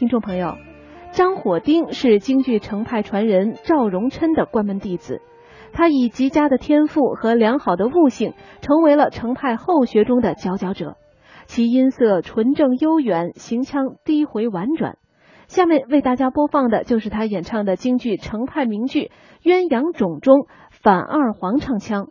听众朋友，张火丁是京剧程派传人赵荣琛的关门弟子，他以极佳的天赋和良好的悟性，成为了程派后学中的佼佼者。其音色纯正悠远，行腔低回婉转。下面为大家播放的就是他演唱的京剧程派名剧《鸳鸯冢》中反二黄唱腔。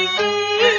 Música